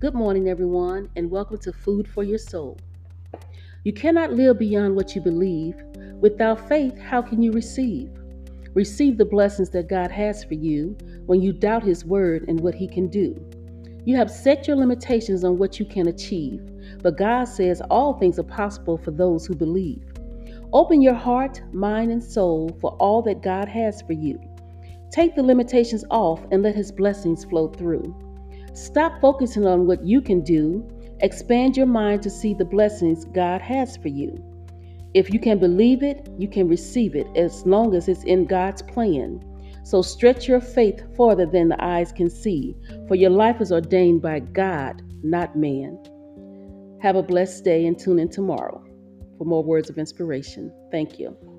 Good morning, everyone, and welcome to Food for Your Soul. You cannot live beyond what you believe. Without faith, how can you receive? Receive the blessings that God has for you when you doubt His word and what He can do. You have set your limitations on what you can achieve, but God says all things are possible for those who believe. Open your heart, mind, and soul for all that God has for you. Take the limitations off and let His blessings flow through. Stop focusing on what you can do. Expand your mind to see the blessings God has for you. If you can believe it, you can receive it as long as it's in God's plan. So stretch your faith farther than the eyes can see, for your life is ordained by God, not man. Have a blessed day and tune in tomorrow for more words of inspiration. Thank you.